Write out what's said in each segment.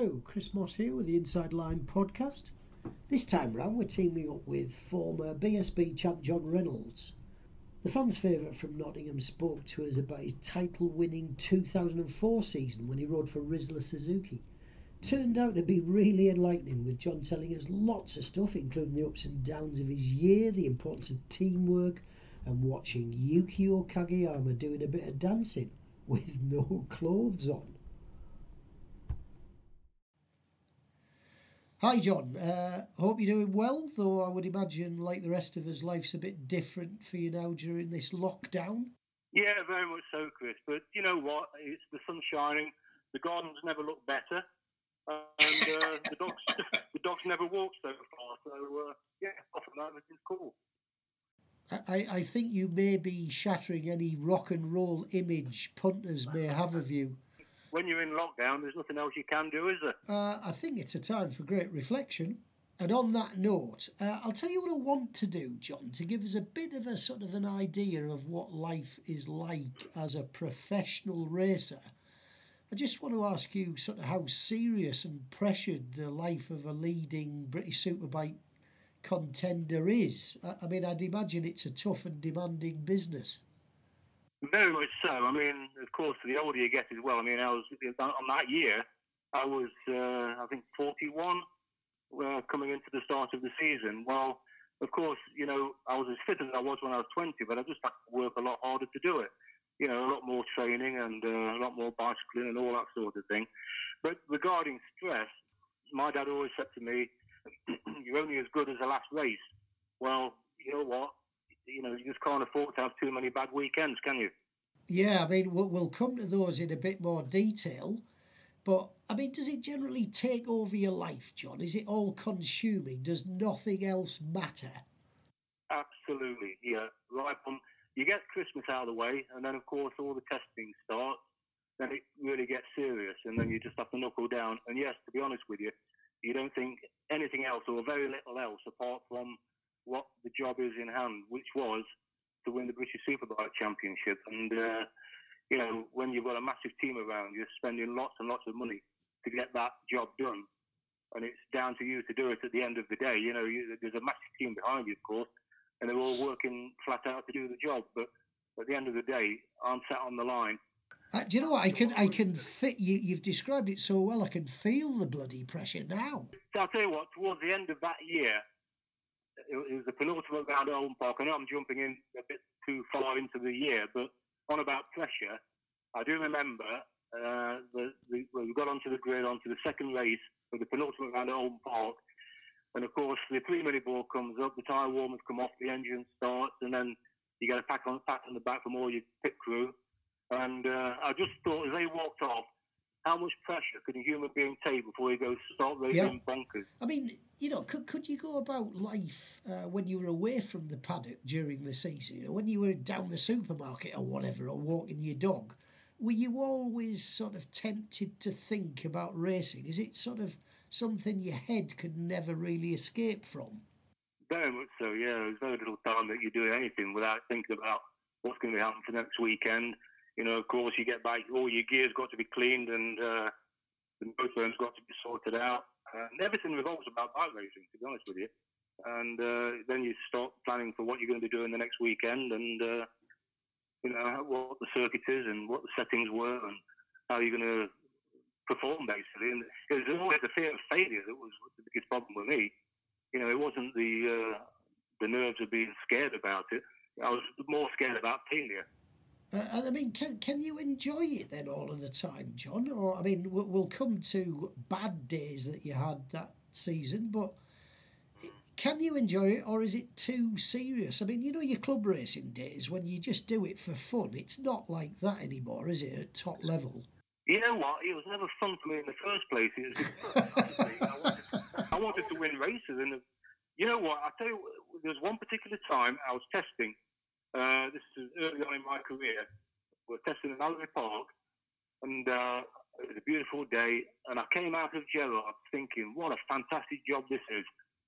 Hello, Chris Moss here with the Inside Line podcast. This time round, we're teaming up with former BSB champ John Reynolds. The fans' favourite from Nottingham spoke to us about his title winning 2004 season when he rode for Rizla Suzuki. Turned out to be really enlightening, with John telling us lots of stuff, including the ups and downs of his year, the importance of teamwork, and watching Yukio Kagayama doing a bit of dancing with no clothes on. Hi, John. Uh, hope you're doing well, though I would imagine, like the rest of us, life's a bit different for you now during this lockdown. Yeah, very much so, Chris. But you know what? It's the sun shining. The gardens never look better, and uh, the dogs the dogs never walk so far. So uh, yeah, often everything's cool. I, I think you may be shattering any rock and roll image punters may have of you when you're in lockdown, there's nothing else you can do, is there? Uh, I think it's a time for great reflection. And on that note, uh, I'll tell you what I want to do, John, to give us a bit of a sort of an idea of what life is like as a professional racer. I just want to ask you sort of how serious and pressured the life of a leading British Superbike contender is. I mean, I'd imagine it's a tough and demanding business. Very much so. I mean, of course, the older you get as well. I mean, I was on that year. I was, uh, I think, 41 uh, coming into the start of the season. Well, of course, you know, I was as fit as I was when I was 20, but I just had to work a lot harder to do it. You know, a lot more training and uh, a lot more bicycling and all that sort of thing. But regarding stress, my dad always said to me, "You're only as good as the last race." Well, you know what? You know, you just can't afford to have too many bad weekends, can you? Yeah, I mean, we'll, we'll come to those in a bit more detail. But, I mean, does it generally take over your life, John? Is it all consuming? Does nothing else matter? Absolutely, yeah. Right from you get Christmas out of the way, and then, of course, all the testing starts. Then it really gets serious, and then you just have to knuckle down. And yes, to be honest with you, you don't think anything else or very little else apart from what the job is in hand, which was to win the British Superbike Championship. And, uh, you know, when you've got a massive team around, you're spending lots and lots of money to get that job done. And it's down to you to do it at the end of the day. You know, you, there's a massive team behind you, of course, and they're all working flat out to do the job. But at the end of the day, I'm sat on the line. Uh, do you know what I can? I can fit you. You've described it so well. I can feel the bloody pressure now. So I'll tell you what. Towards the end of that year, it, was the penultimate round at Oulton Park. I know I'm jumping in a bit too far into the year, but on about pressure, I do remember uh, the, the, we got onto the grid, onto the second race for the penultimate round at Oulton Park. And of course, the three minute ball comes up, the tyre warmers come off, the engine starts, and then you get a pat on, pat on the back from all your pit crew. And uh, I just thought as they walked off, how much pressure could a human being take before he goes start racing yeah. bonkers? I mean, you know, could, could you go about life uh, when you were away from the paddock during the season? You know, when you were down the supermarket or whatever, or walking your dog, were you always sort of tempted to think about racing? Is it sort of something your head could never really escape from? Very much so, yeah. There's very little time that you're doing anything without thinking about what's going to happen for next weekend you know, of course, you get back, all your gear's got to be cleaned and uh, the motorhome's got to be sorted out. And everything revolves about bike racing, to be honest with you. And uh, then you start planning for what you're going to be doing the next weekend and, uh, you know, what the circuit is and what the settings were and how you're going to perform, basically. And it was always the fear of failure that was the biggest problem with me. You know, it wasn't the, uh, the nerves of being scared about it. I was more scared about failure. Uh, and I mean, can can you enjoy it then all of the time, John? Or I mean, we'll, we'll come to bad days that you had that season, but can you enjoy it, or is it too serious? I mean, you know, your club racing days when you just do it for fun. It's not like that anymore, is it? At top level. You know what? It was never fun for me in the first place. It was, I, wanted, I wanted to win races, and you know what? I tell you, there was one particular time I was testing uh, this is early on in my career. We're testing in Mallory Park, and uh, it was a beautiful day. And I came out of Gerrard thinking, what a fantastic job this is.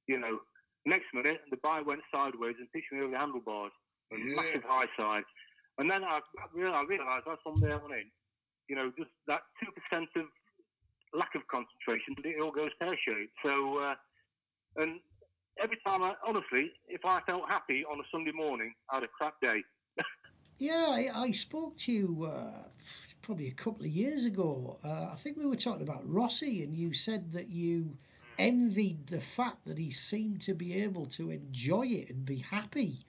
You know, next minute, the bike went sideways and pitched me over the handlebars, a yeah. massive high side. And then I, I realised, I realised that's from there on in, you know, just that 2% of lack of concentration, it all goes pear shaped. So, uh, and every time I, honestly, if I felt happy on a Sunday morning, I had a crap day. yeah, I, I, spoke to you uh, probably a couple of years ago. Uh, I think we were talking about Rossi, and you said that you envied the fact that he seemed to be able to enjoy it and be happy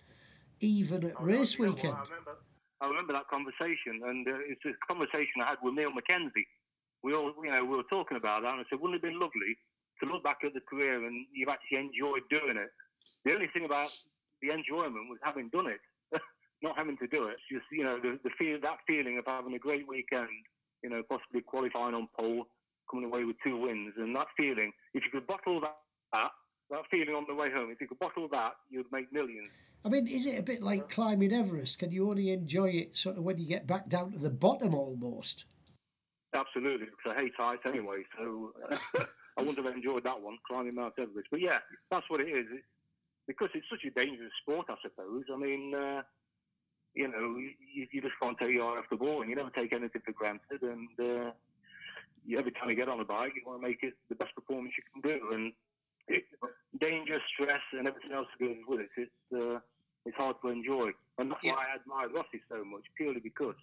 even at oh, race weekend. I, remember, I remember that conversation, and uh, it's a conversation I had with Niall Mackenzie. We all, you know, we were talking about that, and I said, wouldn't it have been lovely to look back at the career and you've actually enjoyed doing it? The only thing about the enjoyment was having done it, not having to do it. Just, you know, the, the feel, that feeling of having a great weekend, you know, possibly qualifying on pole, coming away with two wins, and that feeling, if you could bottle that, that, that feeling on the way home, if you could bottle that, you'd make millions. I mean, is it a bit like climbing Everest? Can you only enjoy it sort of when you get back down to the bottom almost? Absolutely, because I hate heights anyway, so uh, I wouldn't have enjoyed that one, climbing Mount Everest. But yeah, that's what it is. It's, because it's such a dangerous sport, I suppose. I mean, uh, you know, you, you, just can't take your eye off the ball, and you never take anything for granted. And uh, you, every time you get on a bike, you want to make it the best performance you can do. And it, danger, stress, and everything else that goes with it. It's uh, it's hard to enjoy. And that's yeah. why I admire Rossi so much, purely because,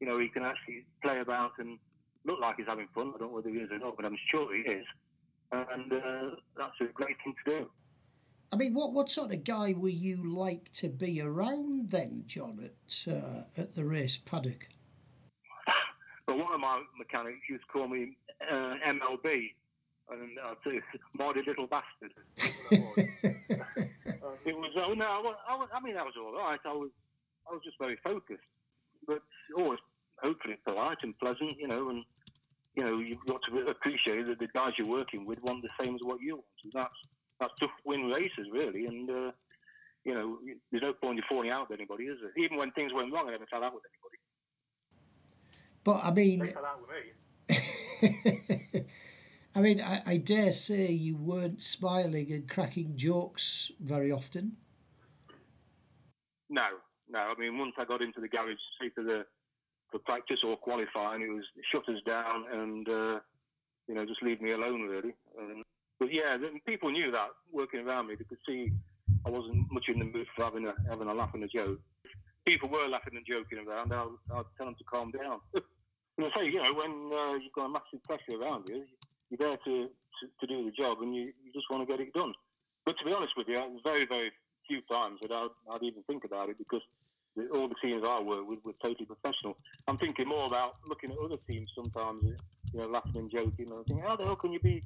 you know, he can actually play about and look like he's having fun. I don't know whether he is or not, but I'm sure he is. And uh, that's a great thing to do. I mean, what, what sort of guy were you like to be around then, John, at uh, at the race paddock? well, one of my mechanics used to call me uh, MLB, and I'll tell you, Marty Little Bastard. it was oh no, I, I, I mean I was all right. I was I was just very focused, but always hopefully polite and pleasant, you know, and you know you've got to appreciate that the guys you're working with want the same as what you want. And that's that's to win races really, and uh, you know there's no point in falling out with anybody, is there? Even when things went wrong, I never fell out with anybody. But I mean. They fell out with me. I mean, I, I, dare say you weren't smiling and cracking jokes very often. No, no. I mean, once I got into the garage, say for the for practice or qualifying, it was shutters down and uh, you know just leave me alone really. Um, but yeah, people knew that working around me. They could see I wasn't much in the mood for having a having a laugh and a joke. People were laughing and joking around. I'd, I'd tell them to calm down. and I say, you know, when uh, you've got a massive pressure around you, you're there to, to, to do the job and you, you just want to get it done. But to be honest with you, very, very few times that I'd, I'd even think about it because the, all the teams I work with were totally professional. I'm thinking more about looking at other teams sometimes, you know, laughing and joking and thinking, how the hell can you be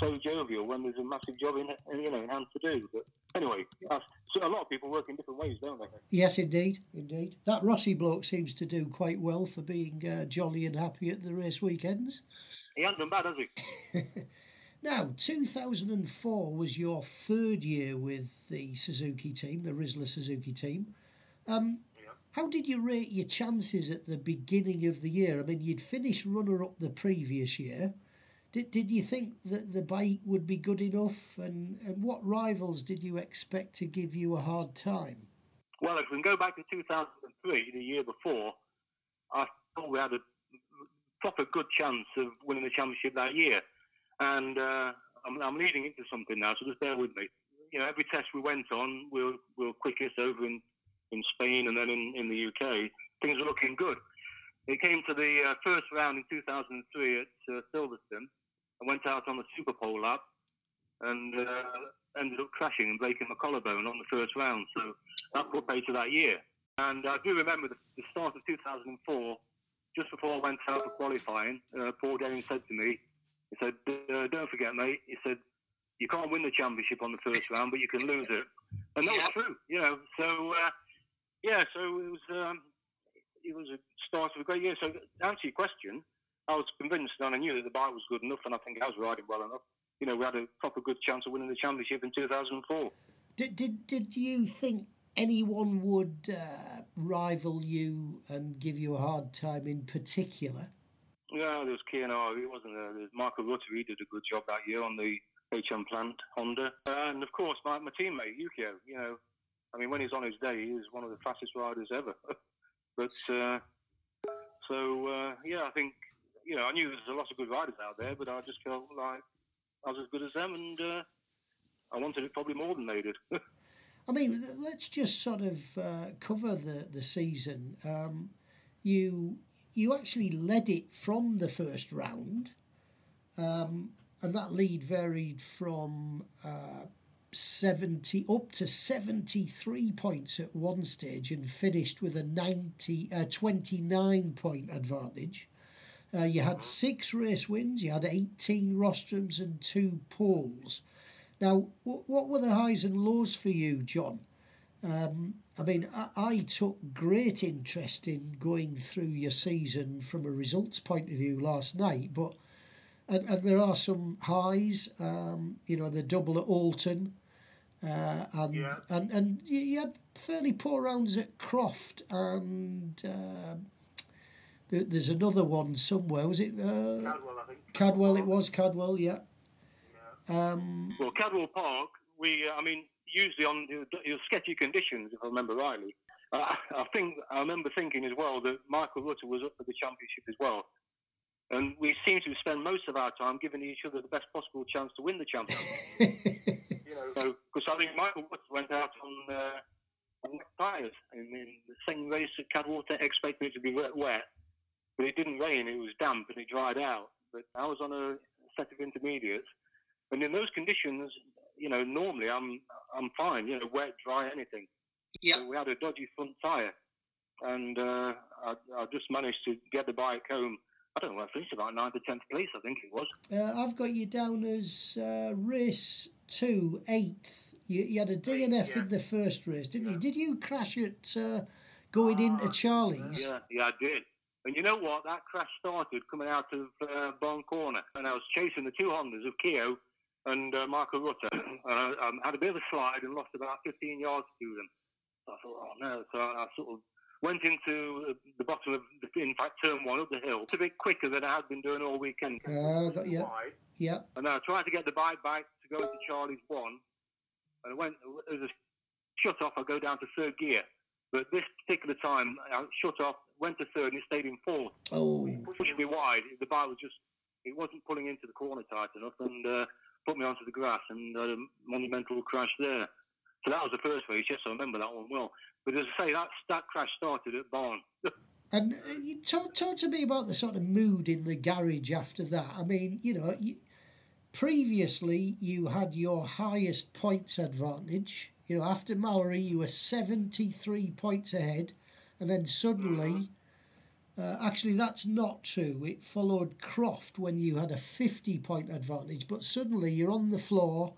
so jovial when there's a massive job in, you know, in hand to do? But anyway, so a lot of people work in different ways, don't they? Yes, indeed, indeed. That Rossi bloke seems to do quite well for being uh, jolly and happy at the race weekends. He hasn't done bad, has he? now, 2004 was your third year with the Suzuki team, the Rizla Suzuki team. Um. How did you rate your chances at the beginning of the year? I mean, you'd finished runner up the previous year. Did, did you think that the bike would be good enough? And, and what rivals did you expect to give you a hard time? Well, if we can go back to 2003, the year before, I thought we had a proper good chance of winning the championship that year. And uh, I'm, I'm, leading into something now, so just bear with me. You know, every test we went on, we were, we were quickest over in, in Spain and then in, in the UK. Things were looking good. It came to the uh, first round in 2003 at uh, Silverstone. I went out on the Super Pole lap and uh, ended up crashing and breaking my collarbone on the first round. So that put pay to that year. And I do remember the, the start of 2004 just before I went out for qualifying, uh, Paul Denning said to me, he said, uh, "Don't forget, mate." He said, "You can't win the championship on the first round, but you can lose it," and that was true. You know, so uh, yeah, so it was um, it was a start of a great year. So to answer your question, I was convinced, and I knew that the bike was good enough, and I think I was riding well enough. You know, we had a proper good chance of winning the championship in 2004. Did did did you think anyone would uh, rival you and give you a hard time in particular? Yeah, there was K&R. It wasn't there. There's Michael Rutter. He did a good job that year on the HM plant, Honda. and of course, my, my teammate, Yukio. You know, I mean, when he's on his day, he's one of the fastest riders ever. but, uh, so, uh, yeah, I think you know, I knew there was a lot of good riders out there, but I just felt like I was as good as them, and uh, I wanted it probably more than they did. I mean, let's just sort of uh, cover the the season. Um, you you actually led it from the first round, um, and that lead varied from uh, seventy up to seventy three points at one stage, and finished with a 90, uh, 29 point advantage. Uh, you had six race wins, you had 18 rostrums and two poles. Now, what were the highs and lows for you, John? Um, I mean, I, I, took great interest in going through your season from a results point of view last night, but and, and there are some highs. Um, you know, the double at Oulton, uh, and, yeah. and and you had fairly poor rounds at Croft, and uh, there's another one somewhere. Was it uh, Cadwell? I think Cadwell. It was Cadwell. Yeah. Um, well, Cadwell Park, we, uh, I mean, usually on uh, sketchy conditions, if I remember rightly. Uh, I think I remember thinking as well that Michael Rutter was up for the championship as well, and we seem to spend most of our time giving each other the best possible chance to win the championship. you know, because I think Michael Rutter went out on, uh, on wet tyres in, in, the same race at Cadwell, expecting it to be wet, wet, but it didn't rain. It was damp and it dried out. But I was on a set of intermediates and in those conditions, you know, normally I'm I'm fine. You know, wet, dry, anything. Yeah. So we had a dodgy front tyre, and uh, I, I just managed to get the bike home. I don't know. I finished about ninth or tenth place. I think it was. Uh, I've got you down as uh, race two, eighth. You, you had a DNF yeah. in the first race, didn't yeah. you? Did you crash it uh, going into ah, Charlie's? Yeah, yeah, I did. And you know what? That crash started coming out of uh, Barn Corner, and I was chasing the two Hondas of Keo and uh, Marco Rutter. and I um, had a bit of a slide and lost about 15 yards to them. So I thought, oh no. So I, I sort of went into the bottom of, the, in fact, turn one up the hill. It's a bit quicker than I had been doing all weekend. Uh, got you. Yeah. And I tried to get the bike back to go to Charlie's one. And I went, as a shut off, I go down to third gear. But this particular time, I shut off, went to third, and it stayed in fourth. Oh. Pushing me wide. The bike was just, it wasn't pulling into the corner tight enough. And uh, put me onto the grass and had a monumental crash there. So that was the first race. Yes, I remember that one well. But as I say, that that crash started at Barn. and uh, you talk talk to me about the sort of mood in the garage after that. I mean, you know, you, previously you had your highest points advantage. You know, after Mallory, you were seventy three points ahead, and then suddenly. Mm-hmm uh, actually, that's not true. It followed Croft when you had a 50 point advantage, but suddenly you're on the floor.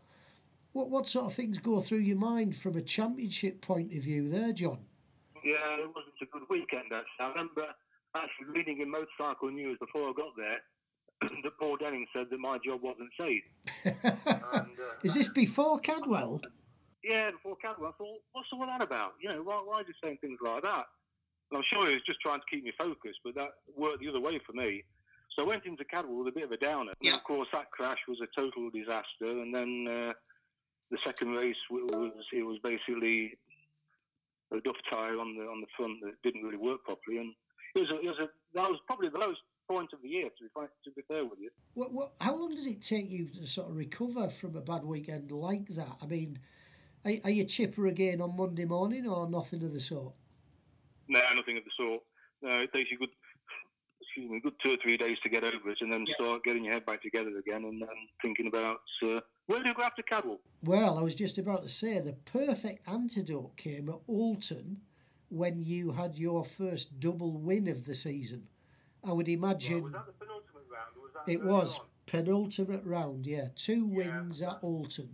What, what sort of things go through your mind from a championship point of view there, John? Yeah, it wasn't a good weekend, actually. I remember actually reading in Motorcycle News before I got there that Paul Denning said that my job wasn't safe. and, uh, Is this before Cadwell? Yeah, before Cadwell. I thought, what's all that about? You know, why, why is he saying things like that? And I'm sure he was just trying to keep me focused, but that worked the other way for me. So I went into Cadwell with a bit of a downer. Yeah. And of course, that crash was a total disaster. And then uh, the second race was it was basically a duff tire on the on the front that didn't really work properly, and it was a, it was a that was probably the lowest point of the year to be to be fair with you. What, what, how long does it take you to sort of recover from a bad weekend like that? I mean, are, are you chipper again on Monday morning or nothing of the sort? No, nothing of the sort. No, it takes you good, excuse me, good two or three days to get over it, and then yeah. start getting your head back together again, and then thinking about uh, where do you go after Cadwell? Well, I was just about to say the perfect antidote came at Oulton when you had your first double win of the season. I would imagine. Well, was that the penultimate round? Was it was on? penultimate round. Yeah, two wins yeah. at Oulton.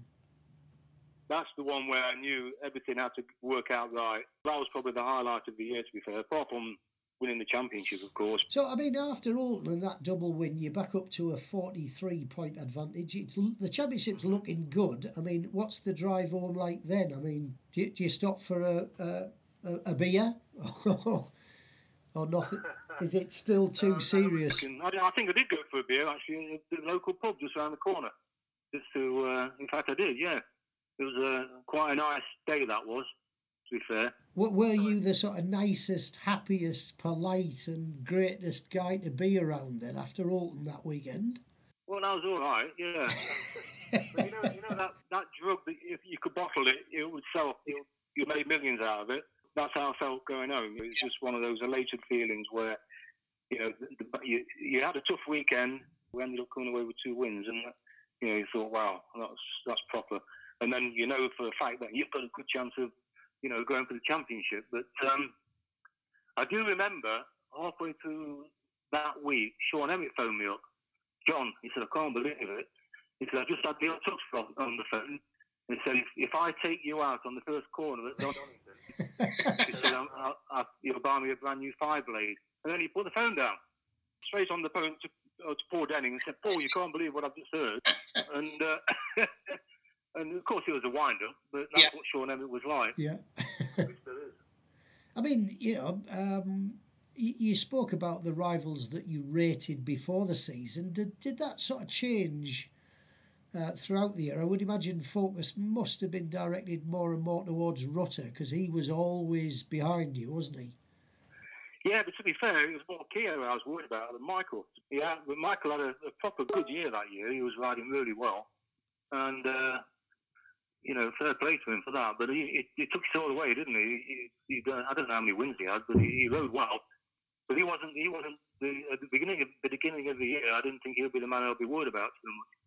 that's the one where I knew everything had to work out right. That was probably the highlight of the year, to be fair, apart from winning the championship, of course. So, I mean, after Oulton and that double win, you're back up to a 43 point advantage. It's, the championship's mm-hmm. looking good. I mean, what's the drive home like then? I mean, do you, do you stop for a, a, a beer? or nothing? Is it still too serious? I, I, think I did go for a beer actually at the local pub just around the corner. Just to, uh, in fact, I did, yeah. It was a, quite a nice day that was. to be fair. Were you the sort of nicest, happiest, polite, and greatest guy to be around then after Oulton that weekend? Well, that was all right, yeah. but you know, you know that, that drug that if you could bottle it, it would sell. It, you made millions out of it. That's how I felt going home. It was just one of those elated feelings where, you know, the, the, you, you had a tough weekend. We ended up coming away with two wins, and you know, you thought, wow, that's that's proper. And then you know for a fact that you've got a good chance of, you know, going for the championship. But um, I do remember halfway through that week, Sean Emmett phoned me up. John, he said, I can't believe it. He said, I just had the touch on the phone. He said, if, if I take you out on the first corner at Donington, he said, I'll, I'll, you'll buy me a brand new Fireblade. And then he put the phone down, straight on the phone to, uh, to Paul Denning and said, Paul, you can't believe what I've just heard. and uh, and of course it was a wind up, but that's yeah. what Sean Emmett was like. Yeah. I mean, you know, um, you spoke about the rivals that you rated before the season. Did, did that sort of change uh, throughout the year? I would imagine focus must have been directed more and more towards Rutter because he was always behind you, wasn't he? Yeah, but to be fair, it was more Keogh I was worried about than Michael. Yeah, but Michael had a, a, proper good year that year. He was riding really well, and uh, you know, fair play to him for that. But he, he, he took it all away, didn't he? he, he I don't know how many wins he had, but he, he rode well. But he wasn't. He wasn't the, at the beginning of the beginning of the year. I didn't think he'd be the man I'd be worried about too much.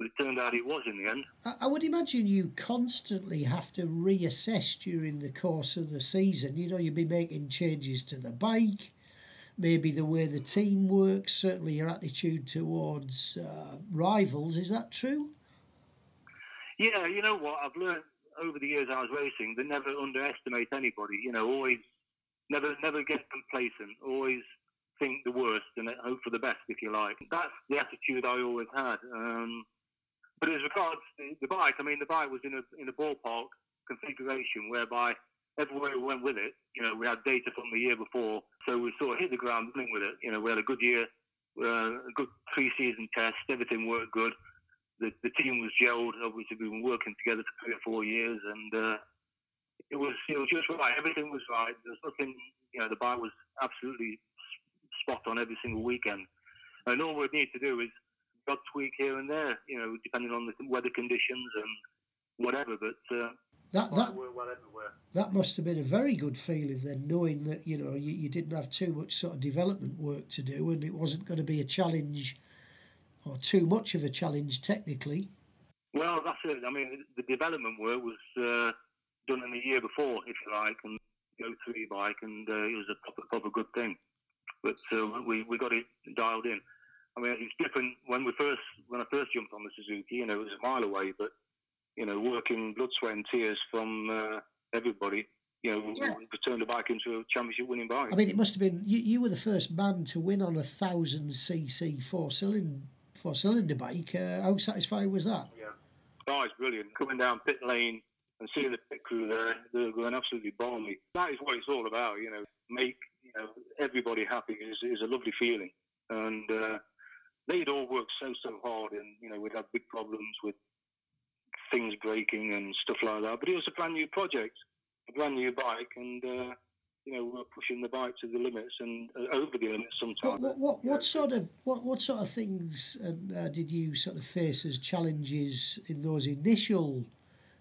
But it turned out he was in the end. I, would imagine you constantly have to reassess during the course of the season. You know, you'd be making changes to the bike, maybe the way the team works, certainly your attitude towards uh, rivals. Is that true? Yeah, you know what? I've learned over the years I was racing that never underestimate anybody. You know, always never never get complacent. Always think the worst and hope for the best, if you like. That's the attitude I always had. Um, but as regards the, bike, I mean, the bike was in a in a ballpark configuration whereby everywhere we went with it, you know, we had data from the year before, so we sort of hit the ground running with it. You know, we had a good year, uh, a good pre-season test, everything worked good the, the team was gelled. Obviously, we've been working together for three or four years, and uh, it was it was just right. Everything was right. There's nothing. You know, the bike was absolutely spot on every single weekend. And all we need to do is got tweak here and there. You know, depending on the weather conditions and whatever. But uh, that that well that must have been a very good feeling then, knowing that you know you, you didn't have too much sort of development work to do, and it wasn't going to be a challenge or too much of a challenge technically. Well, that's it. I mean, the development work was uh, done in the year before, if you like, and go through bike, and uh, it was a proper, proper good thing. But uh, we we got it dialed in. I mean, it's different when we first when I first jumped on the Suzuki. You know, it was a mile away, but you know, working blood, sweat, and tears from uh, everybody. You know, yeah. we turned the bike into a championship winning bike. I mean, it must have been you. You were the first man to win on a thousand cc four cylinder four cylinder bike. Uh, how satisfying was that? Yeah, oh, it's brilliant. Coming down pit lane and seeing the pit crew there, they're going absolutely balmy. That is what it's all about, you know. Make you know everybody happy is, is a lovely feeling, and uh, they'd all worked so so hard, and you know we'd have big problems with things breaking and stuff like that. But it was a brand new project, a brand new bike, and. Uh, you know, we're pushing the bike to the limits and uh, over the limits sometimes. What, what, what, sort of what, what sort of things uh, did you sort of face as challenges in those initial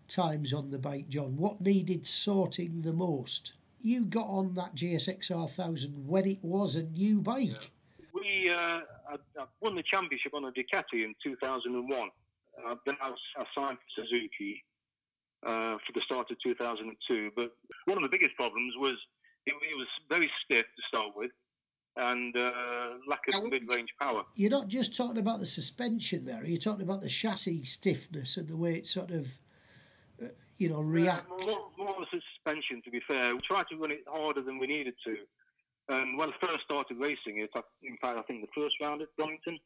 times on the bike, John? What needed sorting the most? You got on that GSXR thousand when it was a new bike. Yeah. We uh, I, I won the championship on a Ducati in two thousand and one. Uh, then I, I signed for Suzuki uh, for the start of 2002. But one of the biggest problems was it, it was very stiff to start with and uh, lack of now, mid-range power. You're not just talking about the suspension there. You're talking about the chassis stiffness and the way it sort of, uh, you know, reacts. Uh, more, more the suspension, to be fair. We tried to run it harder than we needed to. And when I first started racing it, in fact, I think the first round at Donington,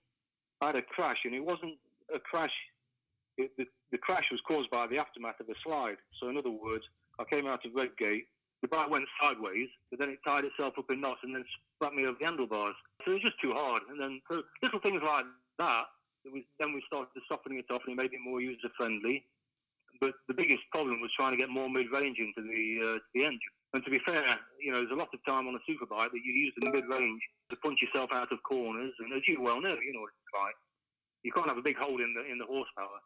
I had a crash, and it wasn't a crash. It, the, the crash was caused by the aftermath of a slide. So, in other words, I came out of Redgate the bike went sideways, but then it tied itself up in knots and then sprat me over the handlebars. So it was just too hard. And then so little things like that, was, then we started softening it off and it made it more user friendly. but the biggest problem was trying to get more mid-range into the uh, the engine. And to be fair, you know, there's a lot of time on a superbike that you use in the mid-range to punch yourself out of corners, and as you well know, you know what it's like. You can't have a big hole in the in the horsepower.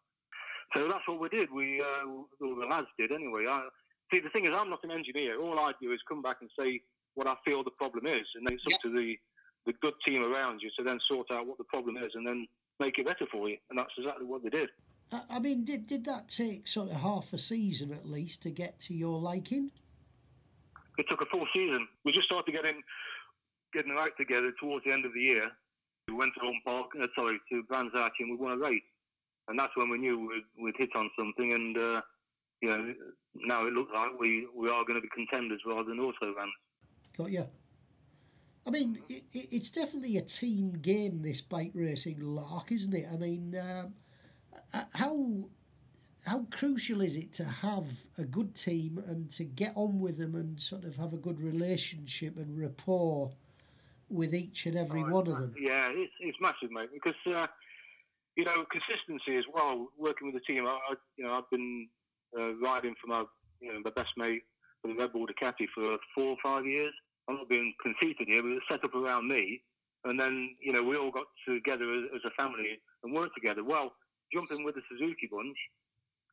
So that's what we did. We uh, the lads did anyway. I, see, the thing is, I'm not an engineer. All I do is come back and say what I feel the problem is, and then it's up to the the good team around you to then sort out what the problem is, and then make it better for you. And that's exactly what they did. I mean, did did that take sort of half a season at least to get to your liking? It took a full season. We just started getting getting act together towards the end of the year. We went to Home Park, uh, sorry, to Brands Hatch, and we won a race. And that's when we knew we'd, we'd hit on something. And uh, you know, now it looks like we, we are going to be contenders rather than auto vans. Got you. I mean, it, it's definitely a team game, this bike racing lark, isn't it? I mean, uh, how how crucial is it to have a good team and to get on with them and sort of have a good relationship and rapport with each and every oh, one of them? Yeah, it's, it's massive, mate, because uh, you know consistency as well. Working with the team, I, I you know I've been uh, riding for my you know my best mate for the Red Bull Ducati for four or five years. I'm not being conceited here, but it's set up around me. And then, you know, we all got together as, as a family and worked together. Well, jumping with the Suzuki bunch,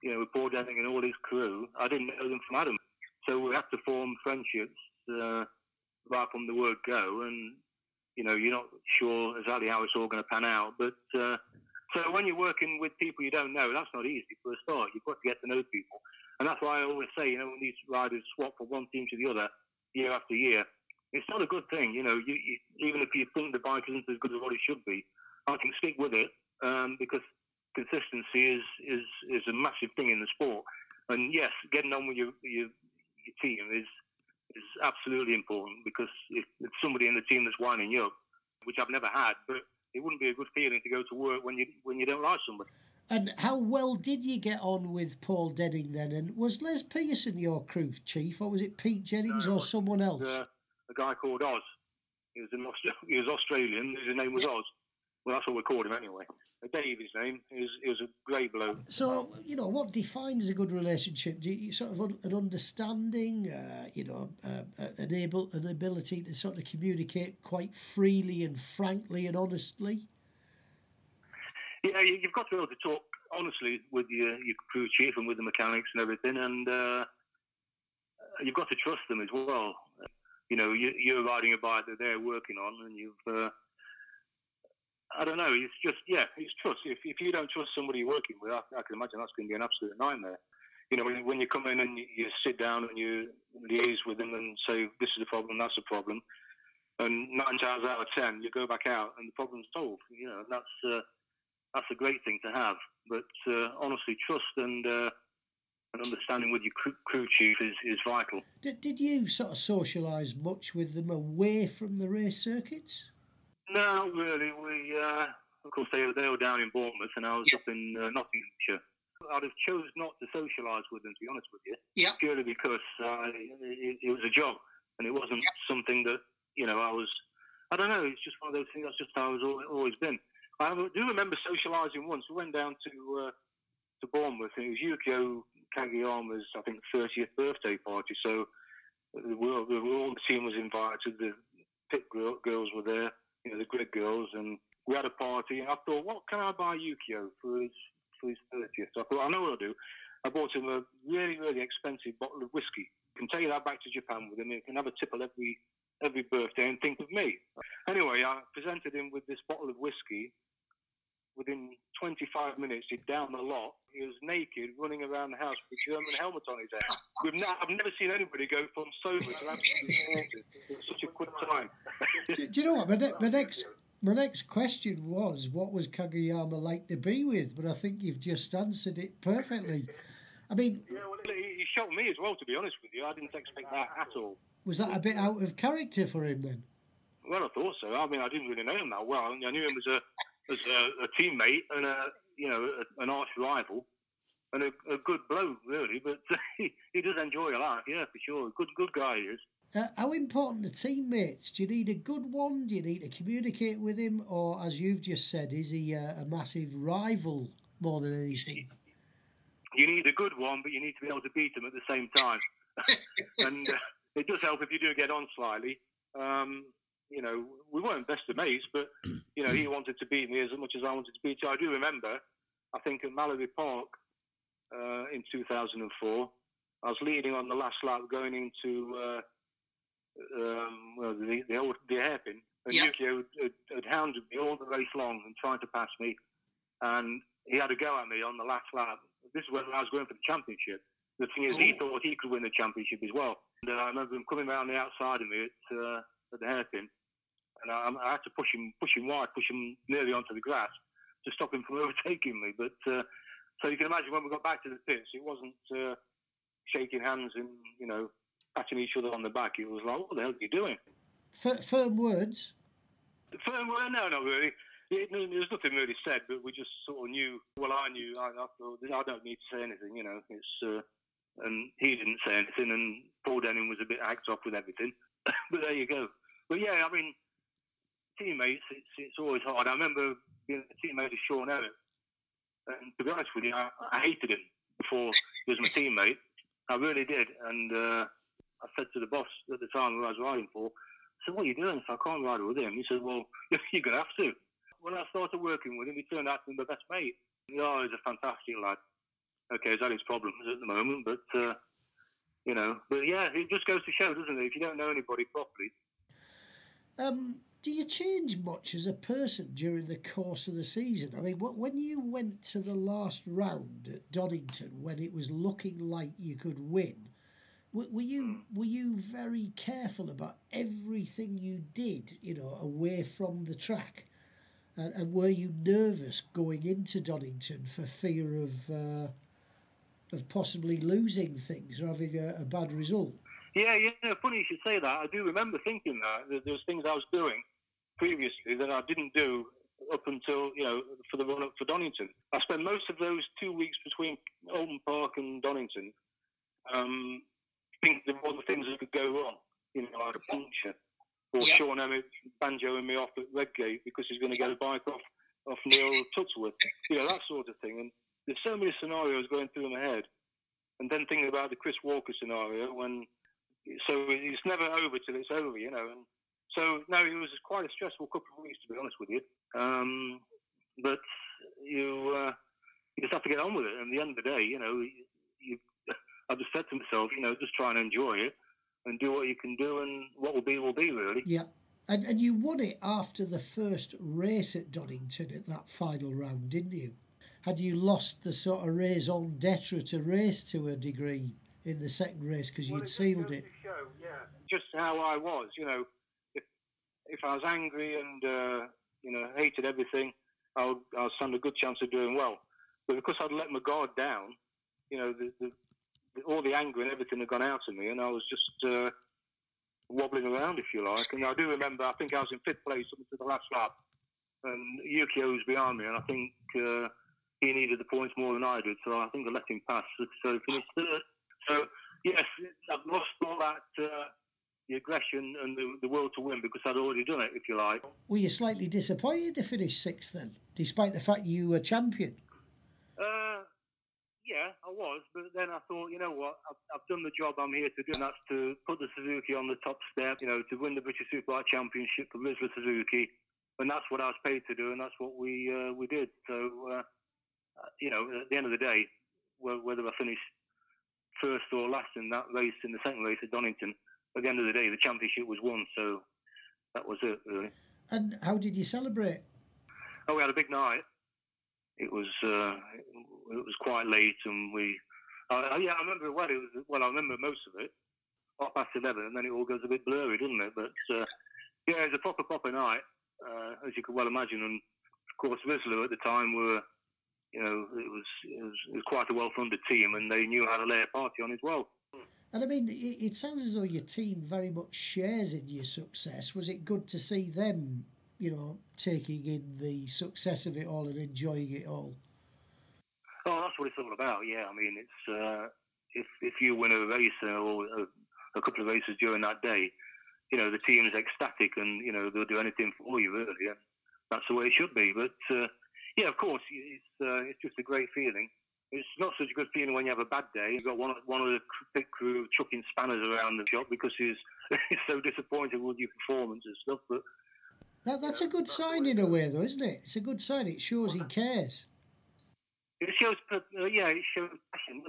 you know, with Paul Denning and all his crew, I didn't know them from Adam. So we had to form friendships uh, right from the word go. And, you know, you're not sure exactly how it's all going to pan out. But uh, so when you're working with people you don't know, that's not easy for a start. You've got to get to know people. And that's why I always say, you know, when these riders swap from one team to the other year after year, it's not a good thing. You know, you, you, even if you think the bike isn't as good as what it should be, I can stick with it um, because consistency is, is is a massive thing in the sport. And yes, getting on with your your, your team is is absolutely important because if, if somebody in the team that's winding you up, which I've never had, but it wouldn't be a good feeling to go to work when you when you don't like somebody. And how well did you get on with Paul Denning then? And was Les Pearson your crew chief, or was it Pete Jennings no, or someone else? Uh, a guy called Oz. He was an Aust- he was Australian. His name was Oz. Well, that's what we called him anyway. Dave, his name. He was, he was a great bloke. So, you know, what defines a good relationship? Do you sort of an understanding, uh, you know, uh, uh, an able an ability to sort of communicate quite freely and frankly and honestly? Yeah, you've got to be able to talk honestly with your, your crew chief and with the mechanics and everything, and uh, you've got to trust them as well you know, you, you're riding a bike that they're working on, and you've, uh, I don't know, it's just, yeah, it's trust. If, if you don't trust somebody you're working with, I, I can imagine that's going to be an absolute nightmare. You know, when, when you come in and you, you sit down and you liaise with them and say, this is a problem, that's a problem, and nine times out of ten, you go back out and the problem's solved. You know, that's uh, that's a great thing to have. But uh, honestly, trust and uh, and understanding with your crew, crew chief is, is vital. Did, did you sort of socialise much with them away from the race circuits? No, really. We, uh, of course, they, they were down in Bournemouth and I was up in uh, Nottinghamshire. I'd have chose not to socialise with them, to be honest with you. Yeah. Purely because uh, it, it, was a job and it wasn't yeah. something that, you know, I was, I don't know, it's just one of those things, that's just how it's always been. I do remember socialising once. We went down to uh, to Bournemouth and it was Yukio Kagayama's, I think, 30th birthday party. So the, all the team was invited. The pit girls were there, you know, the grid girls, and we had a party. And I thought, what can I buy Yukio for his for his 30th? So I thought, I know what I'll do. I bought him a really, really expensive bottle of whiskey. Can take that back to Japan with him. You can have a tipple every every birthday and think of me. Anyway, I presented him with this bottle of whiskey within 25 minutes, he'd down the lot. He was naked, running around the house with a German helmet on his head. We've ne- I've never seen anybody go from sober to absolutely in such a quick time. do, do, you know what? My, ne- my next my next question was, what was Kagayama like to be with? But I think you've just answered it perfectly. I mean, yeah, well, he shocked me as well. To be honest with you, I didn't expect that at all. Was that a bit out of character for him then? Well, I thought so. I mean, I didn't really know him that well. I knew him as a as a, a teammate and a you know a, an arch rival and a, a good bloke really. But he, he does enjoy a life, yeah, for sure. Good good guy he is. Uh, how important are teammates? Do you need a good one? Do you need to communicate with him, or as you've just said, is he a, a massive rival more than anything? you need a good one, but you need to be able to beat them at the same time. and uh, it does help if you do get on slightly. Um, you know, we weren't best of mates, but you know, he wanted to beat me as much as I wanted to beat him. I do remember, I think at Mallory Park uh, in 2004, I was leading on the last lap going into uh, um, well, the, the old the hairpin, and yep. Yukio had, had, hounded me all the race long and trying to pass me, and he had a go at me on the last lap. This is when I was going for the championship. The thing is, Ooh. he thought he could win the championship as well. And uh, I remember him coming around the outside of me at, uh, at the hairpin, and I, I, had to push him, push him wide, push him nearly onto the grass to stop him from overtaking me. But uh, so you can imagine when we got back to the pits, it wasn't uh, shaking hands and you know patting each other on the back. It was like, what the hell are you doing? F- firm words. Firm words? No, not really. It, there was nothing really said, but we just sort of knew. Well, I knew. I, I thought I don't need to say anything. You know, it's uh, and he didn't say anything, and Paul Denning was a bit hacked off with everything. but there you go. But yeah, I mean, teammates, it's, it's always hard. I remember being a teammate of Sean Elliott, and to be honest with you, I, I hated him before he was my teammate. I really did, and uh, I said to the boss at the time who I was riding for, I said, "What are you doing?" I can't ride with him. He said, "Well, you're gonna have to." When I started working with him, he turned out to be my best mate. Oh, he's a fantastic lad okay, he's had his problems at the moment, but uh, you know, but yeah, it just goes to show, doesn't it? If you don't know anybody properly. Um, do you change much as a person during the course of the season? I mean, when you went to the last round at Donington, when it was looking like you could win, were you were you very careful about everything you did, you know, away from the track? And, and were you nervous going into Donington for fear of uh, of possibly losing things or having a, a bad result. Yeah, yeah. Funny you should say that. I do remember thinking that, that there was things I was doing previously that I didn't do up until you know for the run up for Donington. I spent most of those two weeks between Oulton Park and Donington um, thinking of all the things that could go wrong. You know, like a puncture or yep. Sean Emmett banjoing me off at Redgate because he's going to get a bike off off Neil Tuxworth. You know that sort of thing. And there's so many scenarios going through my head, and then thinking about the Chris Walker scenario when so it's never over till it's over, you know. And so no, it was quite a stressful couple of weeks to be honest with you. Um, but you uh, you just have to get on with it. And at the end of the day, you know, you, you I just said to myself, you know, just try and enjoy it and do what you can do, and what will be will be really. Yeah. And, and you won it after the first race at Donington at that final round, didn't you? had you lost the sort of raison d'etre to race to a degree in the second race because well, you'd sealed it? Show, yeah, just how I was. You know, if I was angry and uh, you know hated everything, I would I stand a good chance of doing well. But because I'd let my guard down, you know, the, the, the, all the anger and everything had gone out of me, and I was just uh, wobbling around, if you like. And I do remember, I think I was in fifth place up to the last lap, and Yukio was behind me, and I think. Uh, he needed the points more than I did, so I think I let him pass. So. So yes, I've lost all that uh, the aggression and the, the will to win because I'd already done it, if you like. Were you slightly disappointed to finish sixth then, despite the fact you were champion? Uh, yeah, I was, but then I thought, you know what, I've, I've done the job I'm here to do, and that's to put the Suzuki on the top step, you know, to win the British Superbike Championship for Rizla Suzuki, and that's what I was paid to do, and that's what we uh, we did. So uh, uh, you know, at the end of the day, whether I finished first or last in that race, in the second race at Donington, at the end of the day, the championship was won. So that was it, really. And how did you celebrate? Oh, we had a big night. It was uh, it was quite late, and we. Uh, yeah, I remember well. It was well. I remember most of it. Half past eleven, and then it all goes a bit blurry, doesn't it? But uh, yeah, it was a proper proper night, uh, as you could well imagine. And of course, Rizla at the time were you know, it was, it was, it was quite a well-funded team, and they knew how to lay a party on as well. And I mean, it, it sounds as though your team very much shares in your success. Was it good to see them, you know, taking in the success of it all and enjoying it all? Oh, that's what it's all about. Yeah, I mean, it's uh, if if you win a race uh, or a, a, couple of races during that day, you know, the team is ecstatic and you know they'll do anything for you. Really, that's the way it should be. But uh, yeah, of course, it's uh, it's just a great feeling. It's not such a good feeling when you have a bad day. You've got one, one of the pit crew chucking spanners around the shop because he's, he's so disappointed with your performance and stuff. But that, that's a good sign in a way, though, isn't it? It's a good sign. It shows he cares. It shows, uh, yeah, it shows passion,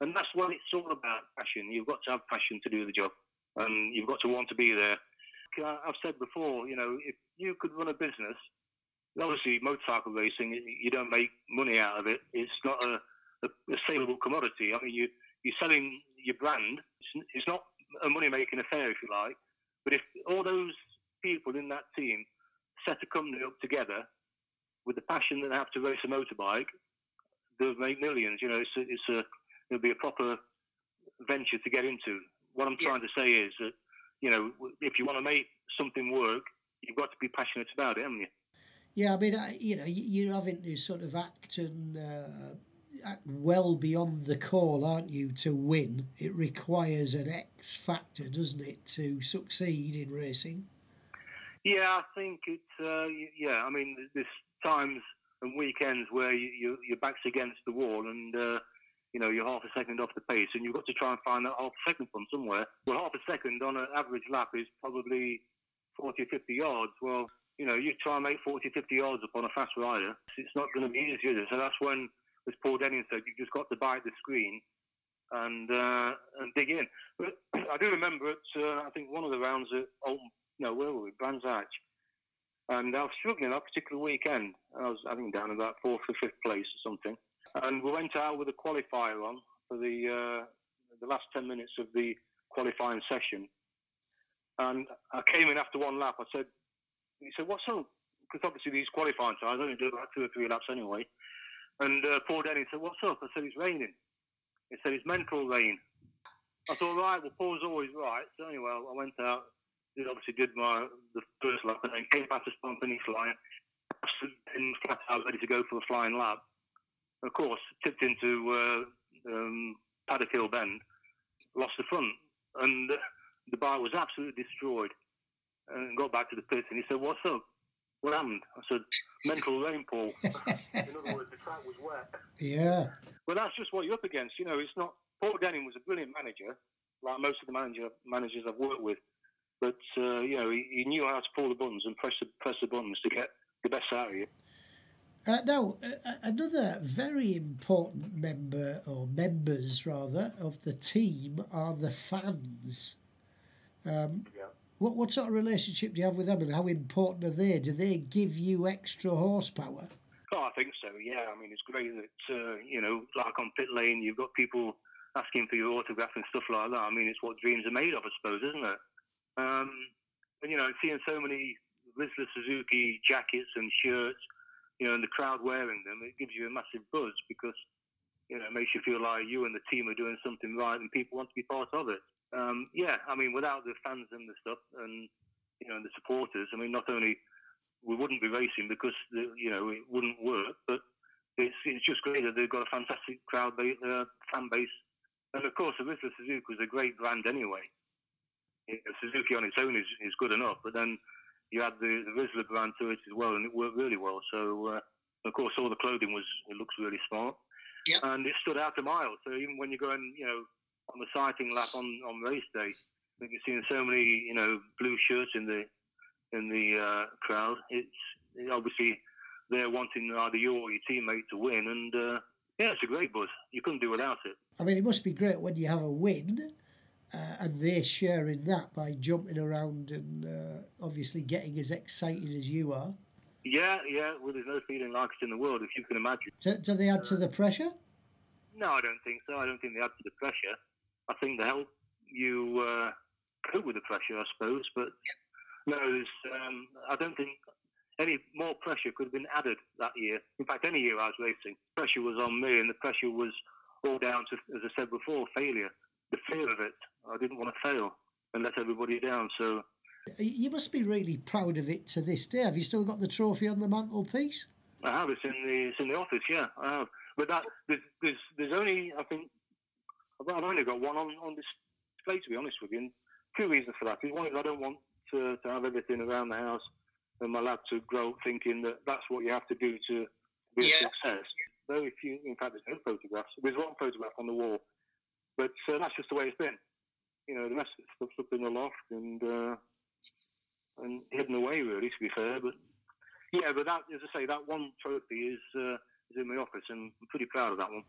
and that's what it's all about. Passion. You've got to have passion to do the job, and you've got to want to be there. I've said before, you know, if you could run a business, obviously motorcycle racing, you don't make money out of it. It's not a, a, a saleable commodity. I mean, you you're selling your brand. It's, it's not a money making affair, if you like. But if all those people in that team set a company up together with the passion that they have to race a motorbike, they'll make millions. You know, it's a, it's a it'll be a proper venture to get into. What I'm trying to say is that you know, if you want to make something work, you've got to be passionate about it, haven't you? Yeah, I mean, you know, you're having to sort of act and uh, well beyond the call, aren't you, to win? It requires an X factor, doesn't it, to succeed in racing? Yeah, I think it's, uh, yeah, I mean, there's times and weekends where you, you, your back's against the wall and, uh, you know, you're half a second off the pace and you've got to try and find that half a second from somewhere. Well, half a second on an average lap is probably 40 or 50 yards. Well, you know, you try and make 40, 50 yards upon a fast rider, it's not going to be easy. So that's when, as Paul Denning said, you've just got to bite the screen and uh, and dig in. But I do remember it, uh, I think one of the rounds at Old, no, where were we? Brands Hatch. And I was struggling that particular weekend. I was, I think, down about fourth or fifth place or something. And we went out with a qualifier on for the uh, the last 10 minutes of the qualifying session. And I came in after one lap. I said, he said, what's up? Because obviously these qualifying times I only do about two or three laps anyway. And uh, Paul Denning said, what's up? I said, it's raining. He said, it's mental rain. I thought, right, well, Paul's always right. So anyway, I went out, did, obviously did my the first lap, and then came back to spontaneous flying, and flat out ready to go for the flying lap. of course, tipped into uh, um, Paddock Hill Bend, lost the front, and uh, the bike was absolutely destroyed and got back to the pits and he said, What's up? What happened? I said, Mental rainfall. In other words, the track was wet. Yeah. Well, that's just what you're up against. You know, it's not. Paul Denning was a brilliant manager, like most of the manager, managers I've worked with. But, uh, you know, he, he, knew how to pull the buttons and press the, press the buttons to get the best out of you. Uh, now, uh, another very important member, or members rather, of the team are the fans. Um. What what sort of relationship do you have with them, and how important are they? Do they give you extra horsepower? Oh, I think so. Yeah, I mean, it's great that uh, you know, like on pit lane, you've got people asking for your autograph and stuff like that. I mean, it's what dreams are made of, I suppose, isn't it? Um, and you know, seeing so many Rizla Suzuki jackets and shirts, you know, and the crowd wearing them, it gives you a massive buzz because you know, it makes you feel like you and the team are doing something right, and people want to be part of it um, yeah, I mean, without the fans and the stuff, and you know, the supporters, I mean, not only we wouldn't be racing because the, you know it wouldn't work, but it's it's just great that they've got a fantastic crowd base, uh, fan base, and of course, the Rizla Suzuki is a great brand anyway. You know, Suzuki on its own is, is good enough, but then you add the, the Rizla brand to it as well, and it worked really well. So, uh, of course, all the clothing was it looks really smart, yep. and it stood out a mile. So even when you're going, you know on the sighting lap on, on race day. I think you're seeing so many, you know, blue shirts in the in the uh, crowd. It's obviously they're wanting either you or your teammate to win, and uh, yeah, it's a great buzz. You couldn't do without it. I mean, it must be great when you have a win. Uh, and they're sharing that by jumping around and uh, obviously getting as excited as you are. Yeah, yeah. Well, there's no feeling like it in the world, if you can imagine. Do, do they add to the pressure? No, I don't think so. I don't think they add to the pressure. I think they help you uh, cope with the pressure, I suppose. But no, um, I don't think any more pressure could have been added that year. In fact, any year I was racing, pressure was on me, and the pressure was all down to, as I said before, failure. The fear of it. I didn't want to fail and let everybody down. So you must be really proud of it to this day. Have you still got the trophy on the mantelpiece? I have. It's in the it's in the office. Yeah, I have. But that there's there's, there's only I think I've only got one on on display to be honest with you. And two reasons for that. One is I don't want to, to have everything around the house and my lad to grow thinking that that's what you have to do to be yeah. a success. very few. In fact, there's no photographs. There's one photograph on the wall, but uh, that's just the way it's been. You know, the rest of the stuff's up in the loft and uh, and hidden away, really. To be fair, but yeah, but that, as I say, that one trophy is uh, is in my office, and I'm pretty proud of that one.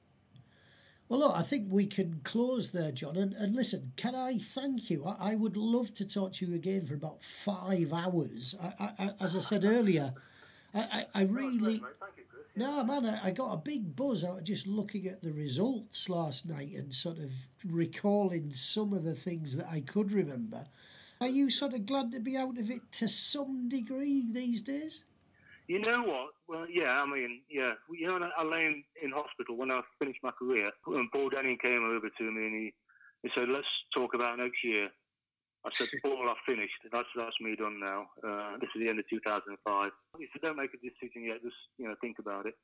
Well, look, I think we can close there, John. And, and listen, can I thank you? I, I, would love to talk to you again for about five hours. I, I, as I said earlier, I, I, really. No, man, I, got a big buzz out of just looking at the results last night and sort of recalling some of the things that I could remember. Are you sort of glad to be out of it to some degree these days? You know what? Well, yeah, I mean, yeah. You know, I lay in, in hospital when I finished my career, and Paul Denning came over to me and he, he said, let's talk about next year. I said, Paul, I've finished. That's that's me done now. Uh, this is the end of 2005. He said, don't make a decision yet. Just, you know, think about it.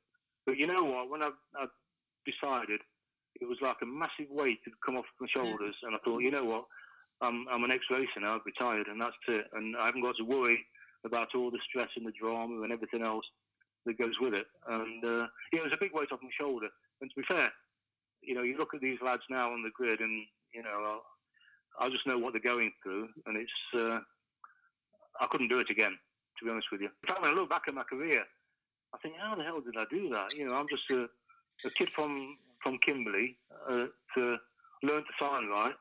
But you know what? When I, I decided, it was like a massive weight had come off my shoulders. And I thought, you know what? I'm, I'm an ex-racer now. I've retired, and that's it. And I haven't got to worry about all the stress and the drama and everything else that goes with it. And uh, yeah, it was a big weight off my shoulder. And to be fair, you know, you look at these lads now on the grid, and you know, I just know what they're going through, and it's uh, I couldn't do it again. To be honest with you, in fact, when I look back at my career, I think, how the hell did I do that? You know, I'm just a, a kid from from Kimberley uh, to learn to sign right,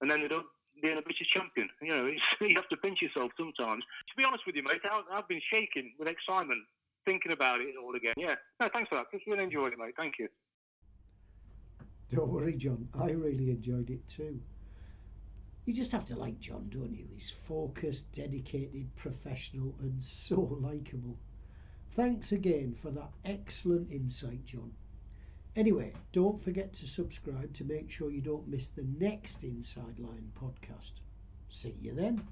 and ended up being a British champion. You know, you have to pinch yourself sometimes. To be honest with you, mate, I, have been shaking with excitement thinking about it all again. Yeah, no, thanks for that. Just really enjoyed it, mate. Thank you. Don't worry, John. I really enjoyed it too. You just have to like John, don't you? He's focused, dedicated, professional, and so likeable. Thanks again for that excellent insight, John. Anyway, don't forget to subscribe to make sure you don't miss the next Inside Line podcast. See you then.